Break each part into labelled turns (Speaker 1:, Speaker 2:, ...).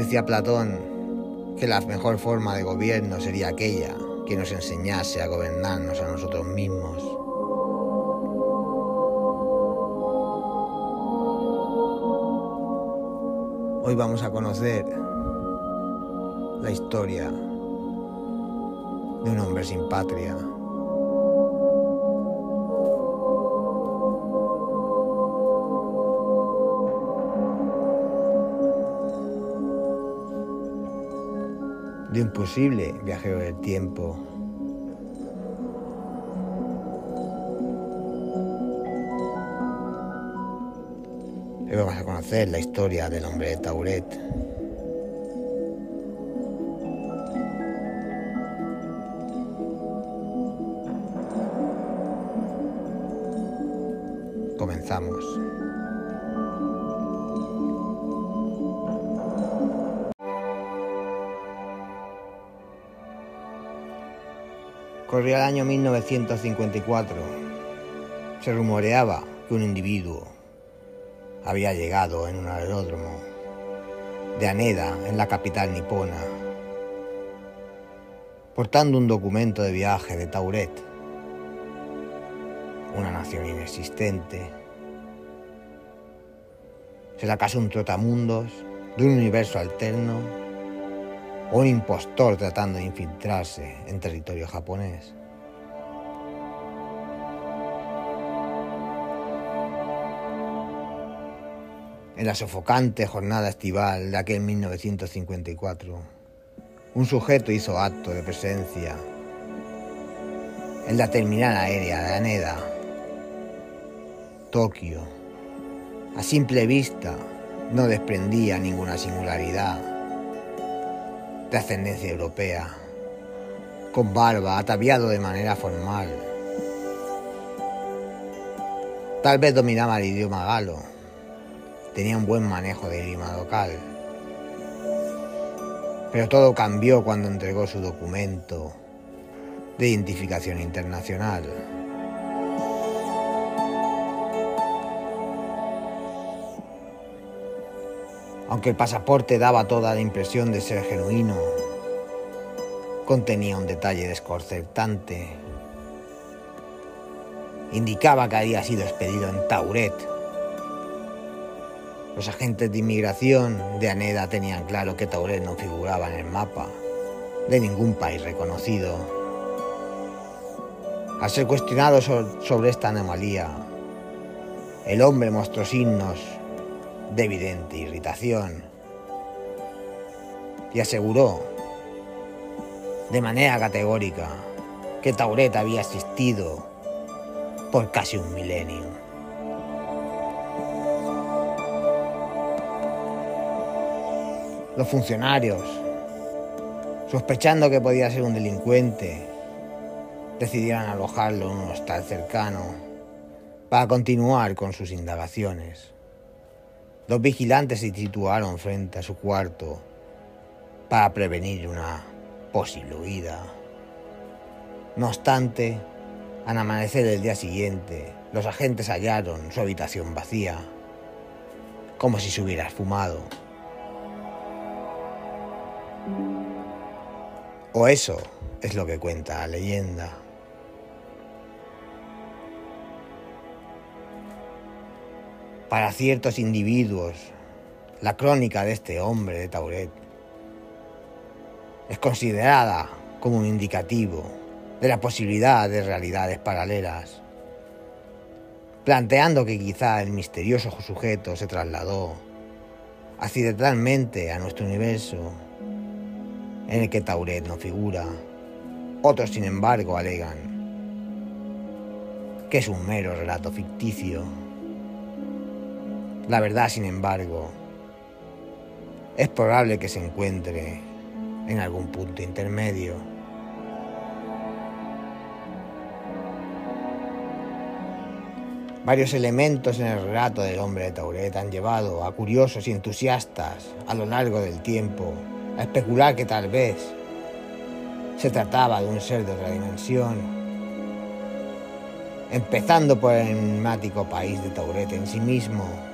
Speaker 1: Decía Platón que la mejor forma de gobierno sería aquella que nos enseñase a gobernarnos a nosotros mismos. Hoy vamos a conocer la historia de un hombre sin patria. De un posible viajero del tiempo. Hoy vamos a conocer la historia del hombre de Tauret. El año 1954. Se rumoreaba que un individuo había llegado en un aeródromo de Aneda, en la capital nipona, portando un documento de viaje de Tauret, una nación inexistente. ¿Será acaso un trotamundos de un universo alterno o un impostor tratando de infiltrarse en territorio japonés. En la sofocante jornada estival de aquel 1954, un sujeto hizo acto de presencia en la terminal aérea de Haneda, Tokio. A simple vista no desprendía ninguna singularidad de ascendencia europea, con barba, ataviado de manera formal. Tal vez dominaba el idioma galo, tenía un buen manejo de idioma local. Pero todo cambió cuando entregó su documento de identificación internacional. Aunque el pasaporte daba toda la impresión de ser genuino, contenía un detalle desconcertante. Indicaba que había sido expedido en Tauret. Los agentes de inmigración de Aneda tenían claro que Tauret no figuraba en el mapa de ningún país reconocido. Al ser cuestionado sobre esta anomalía, el hombre mostró signos de evidente irritación y aseguró de manera categórica que Tauret había existido por casi un milenio. Los funcionarios, sospechando que podía ser un delincuente, decidieron alojarlo en un hostal cercano para continuar con sus indagaciones. Dos vigilantes se situaron frente a su cuarto para prevenir una posible huida. No obstante, al amanecer del día siguiente, los agentes hallaron su habitación vacía, como si se hubiera esfumado. O eso es lo que cuenta la leyenda. Para ciertos individuos, la crónica de este hombre de Tauret es considerada como un indicativo de la posibilidad de realidades paralelas, planteando que quizá el misterioso sujeto se trasladó accidentalmente a nuestro universo en el que Tauret no figura. Otros, sin embargo, alegan que es un mero relato ficticio. La verdad, sin embargo, es probable que se encuentre en algún punto intermedio. Varios elementos en el relato del hombre de Tauret han llevado a curiosos y entusiastas a lo largo del tiempo a especular que tal vez se trataba de un ser de otra dimensión, empezando por el enigmático país de Tauret en sí mismo,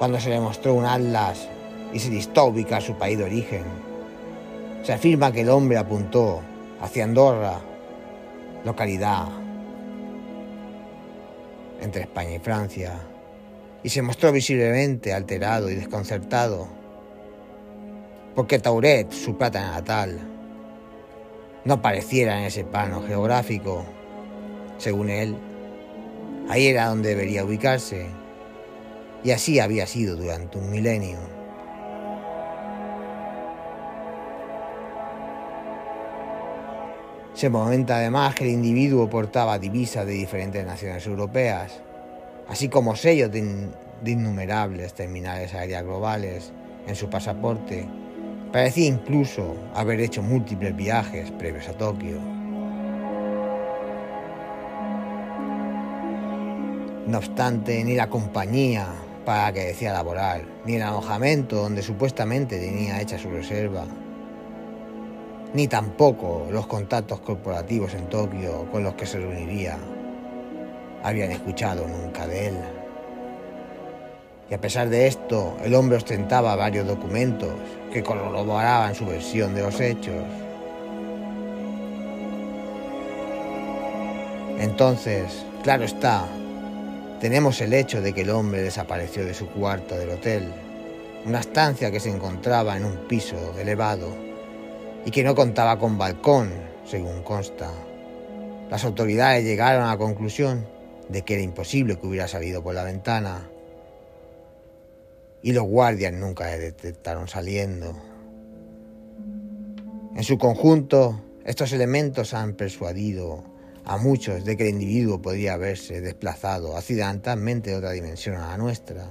Speaker 1: cuando se le mostró un atlas y se distó a ubicar su país de origen. Se afirma que el hombre apuntó hacia Andorra, localidad entre España y Francia, y se mostró visiblemente alterado y desconcertado, porque Tauret, su plata natal, no apareciera en ese plano geográfico. Según él, ahí era donde debería ubicarse, y así había sido durante un milenio. Se comenta además que el individuo portaba divisas de diferentes naciones europeas, así como sellos de, innumerables terminales aéreas globales en su pasaporte. Parecía incluso haber hecho múltiples viajes previos a Tokio. No obstante, ni la compañía para que decía laborar, ni el alojamiento donde supuestamente tenía hecha su reserva, ni tampoco los contactos corporativos en Tokio con los que se reuniría habían escuchado nunca de él. Y a pesar de esto, el hombre ostentaba varios documentos que corroboraban su versión de los hechos. Entonces, claro está, tenemos el hecho de que el hombre desapareció de su cuarto del hotel, una estancia que se encontraba en un piso elevado y que no contaba con balcón, según consta. Las autoridades llegaron a la conclusión de que era imposible que hubiera salido por la ventana y los guardias nunca le detectaron saliendo. En su conjunto, estos elementos han persuadido a muchos de que el individuo podría haberse desplazado accidentalmente de otra dimensión a la nuestra.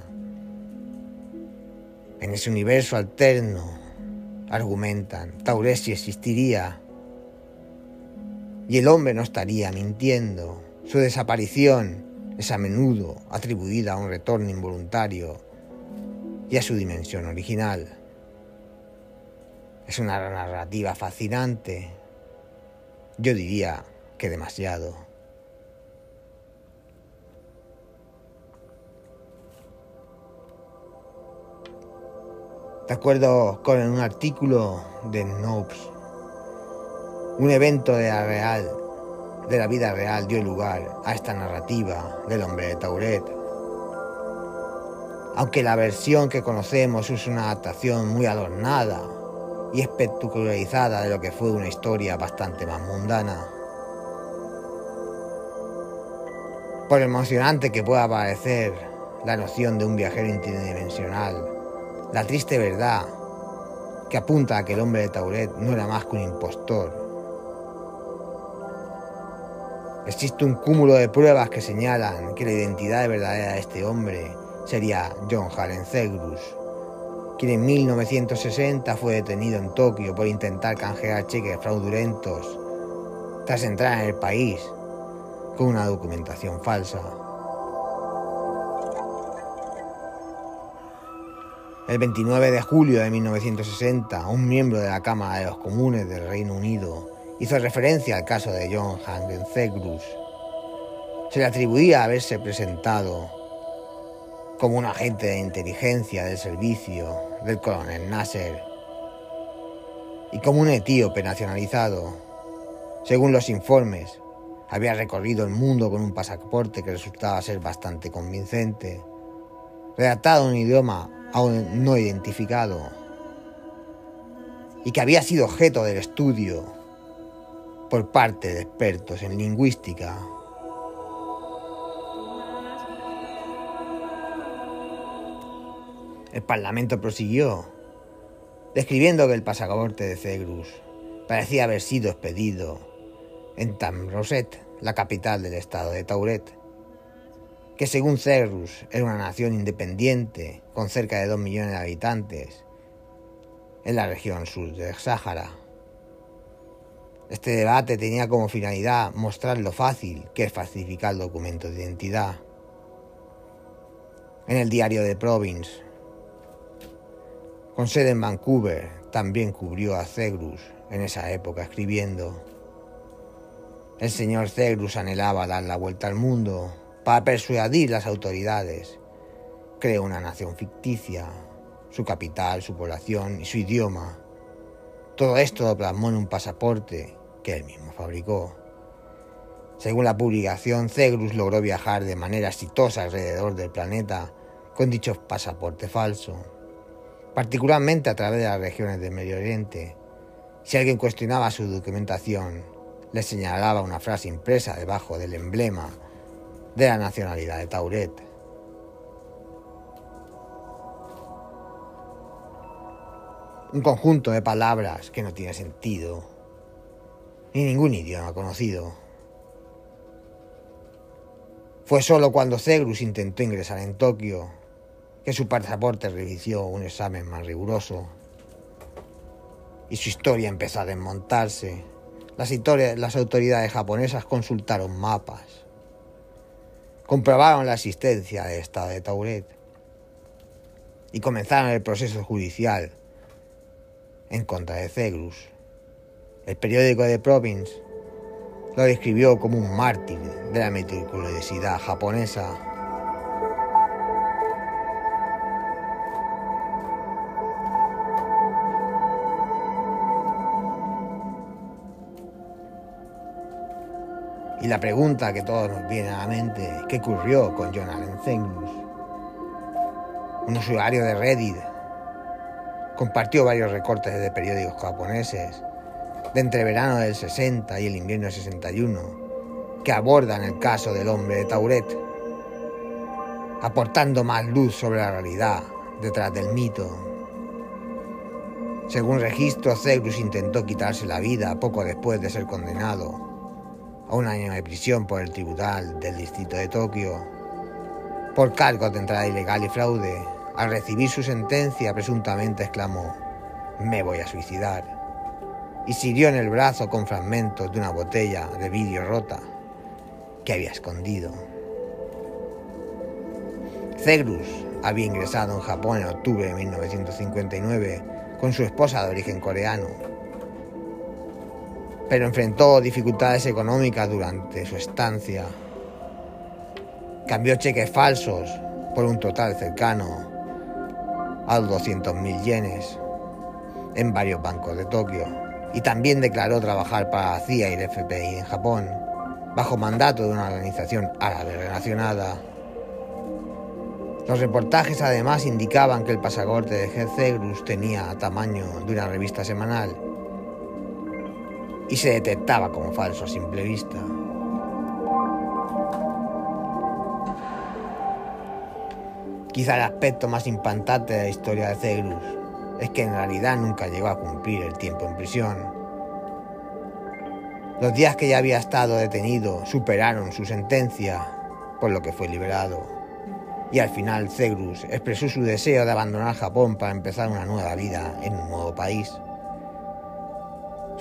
Speaker 1: En ese universo alterno, argumentan, Tauresi existiría y el hombre no estaría mintiendo. Su desaparición es a menudo atribuida a un retorno involuntario y a su dimensión original. Es una narrativa fascinante. Yo diría que demasiado. De acuerdo con un artículo de Nobs, un evento de la real de la vida real dio lugar a esta narrativa del hombre de Tauret. Aunque la versión que conocemos es una adaptación muy adornada y espectacularizada de lo que fue una historia bastante más mundana. Por emocionante que pueda parecer la noción de un viajero interdimensional, la triste verdad que apunta a que el hombre de Tauret no era más que un impostor. Existe un cúmulo de pruebas que señalan que la identidad verdadera de este hombre sería John Haren Zegrus, quien en 1960 fue detenido en Tokio por intentar canjear cheques fraudulentos tras entrar en el país con una documentación falsa. El 29 de julio de 1960, un miembro de la Cámara de los Comunes del Reino Unido hizo referencia al caso de John Zegrus. Se le atribuía haberse presentado como un agente de inteligencia del servicio del coronel Nasser y como un etíope nacionalizado. Según los informes, había recorrido el mundo con un pasaporte que resultaba ser bastante convincente, redactado en un idioma aún no identificado, y que había sido objeto del estudio por parte de expertos en lingüística. El Parlamento prosiguió, describiendo que el pasaporte de Cegrus parecía haber sido expedido en Tamroset, la capital del estado de Tauret, que según Cegrus era una nación independiente con cerca de dos millones de habitantes en la región sur del Sáhara. Este debate tenía como finalidad mostrar lo fácil que es falsificar documentos de identidad. En el diario de Province, con sede en Vancouver, también cubrió a Cegrus en esa época escribiendo. El señor Cegrus anhelaba dar la vuelta al mundo para persuadir las autoridades. Creó una nación ficticia su capital, su población y su idioma. Todo esto lo plasmó en un pasaporte que él mismo fabricó. Según la publicación, Cegrus logró viajar de manera exitosa alrededor del planeta con dicho pasaporte falso, particularmente a través de las regiones del Medio Oriente. Si alguien cuestionaba su documentación, le señalaba una frase impresa debajo del emblema de la nacionalidad de Tauret. Un conjunto de palabras que no tiene sentido, ni ningún idioma conocido. Fue solo cuando Cegrus intentó ingresar en Tokio que su pasaporte realizó un examen más riguroso y su historia empezó a desmontarse. Las, autoridades japonesas consultaron mapas, comprobaron la existencia del estado de Tauret y comenzaron el proceso judicial en contra de Cegrus. El periódico de Province lo describió como un mártir de la meticulosidad japonesa Y la pregunta que todos nos viene a la mente, ¿qué ocurrió con John Allen? Un usuario de Reddit compartió varios recortes de periódicos japoneses de entre verano del 60 y el invierno del 61 que abordan el caso del hombre de Tauret, aportando más luz sobre la realidad detrás del mito. Según registro, Zeus intentó quitarse la vida poco después de ser condenado a un año de prisión por el Tribunal del Distrito de Tokio por cargos de entrada ilegal y fraude. Al recibir su sentencia, presuntamente exclamó, me voy a suicidar, y siguió en el brazo con fragmentos de una botella de vidrio rota que había escondido. Cegrus había ingresado en Japón en octubre de 1959 con su esposa de origen coreano pero enfrentó dificultades económicas durante su estancia. Cambió cheques falsos por un total cercano a los 200.000 yenes en varios bancos de Tokio y también declaró trabajar para CIA y el FBI en Japón bajo mandato de una organización árabe relacionada. Los reportajes además indicaban que el pasaporte de Herzegrus tenía tamaño de una revista semanal y se detectaba como falso a simple vista. Quizá el aspecto más impactante de la historia de Cegrus es que en realidad nunca llegó a cumplir el tiempo en prisión. Los días que ya había estado detenido superaron su sentencia, por lo que fue liberado. Y al final Cegrus expresó su deseo de abandonar Japón para empezar una nueva vida en un nuevo país.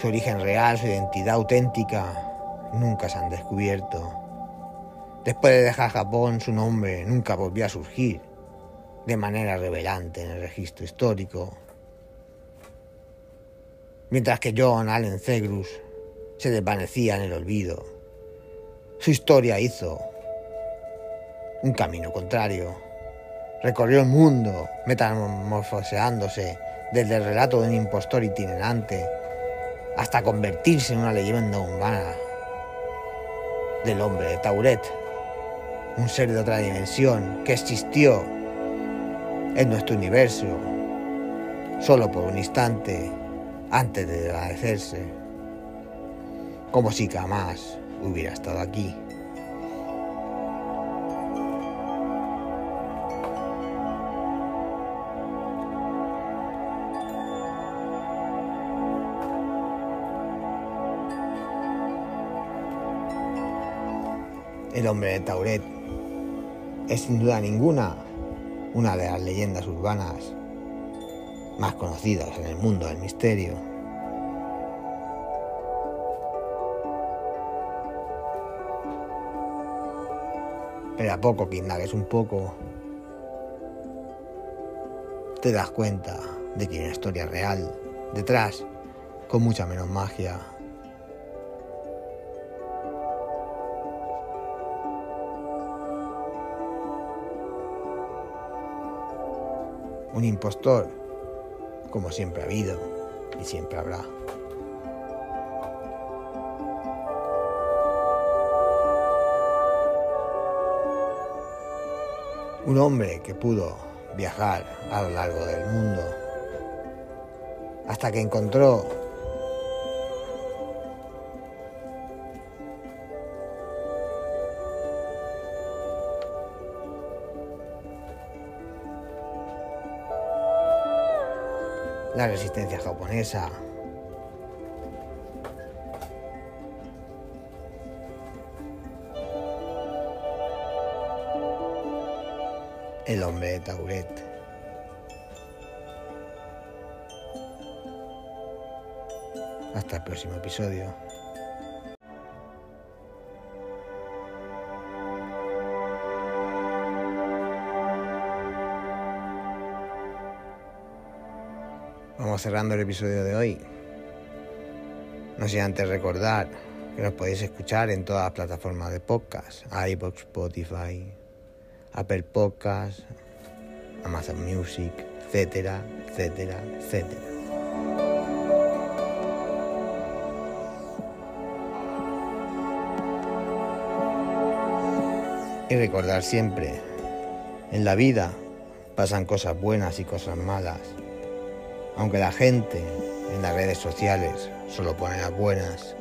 Speaker 1: Su origen real, su identidad auténtica, nunca se han descubierto. Después de dejar Japón, su nombre nunca volvió a surgir de manera revelante en el registro histórico. Mientras que John Allen Zegrus se desvanecía en el olvido, su historia hizo un camino contrario. Recorrió el mundo metamorfoseándose desde el relato de un impostor itinerante hasta convertirse en una leyenda humana del hombre de Tauret, un ser de otra dimensión que existió en nuestro universo solo por un instante antes de desvanecerse, como si jamás hubiera estado aquí. El hombre de Tauret es sin duda ninguna una de las leyendas urbanas más conocidas en el mundo del misterio. Pero a poco que indagues un poco, te das cuenta de que hay una historia real detrás, con mucha menos magia. Un impostor, como siempre ha habido y siempre habrá. Un hombre que pudo viajar a lo largo del mundo hasta que encontró la resistencia japonesa. El hombre de Tauret. Hasta el próximo episodio. Cerrando el episodio de hoy. No sé antes recordar que nos podéis escuchar en todas las plataformas de podcast, iBox, Spotify, Apple Podcast, Amazon Music, etcétera, etcétera, etcétera. Y recordar siempre, en la vida pasan cosas buenas y cosas malas. Aunque la gente en las redes sociales solo pone las buenas.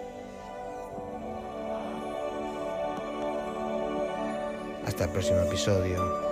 Speaker 1: Hasta el próximo episodio.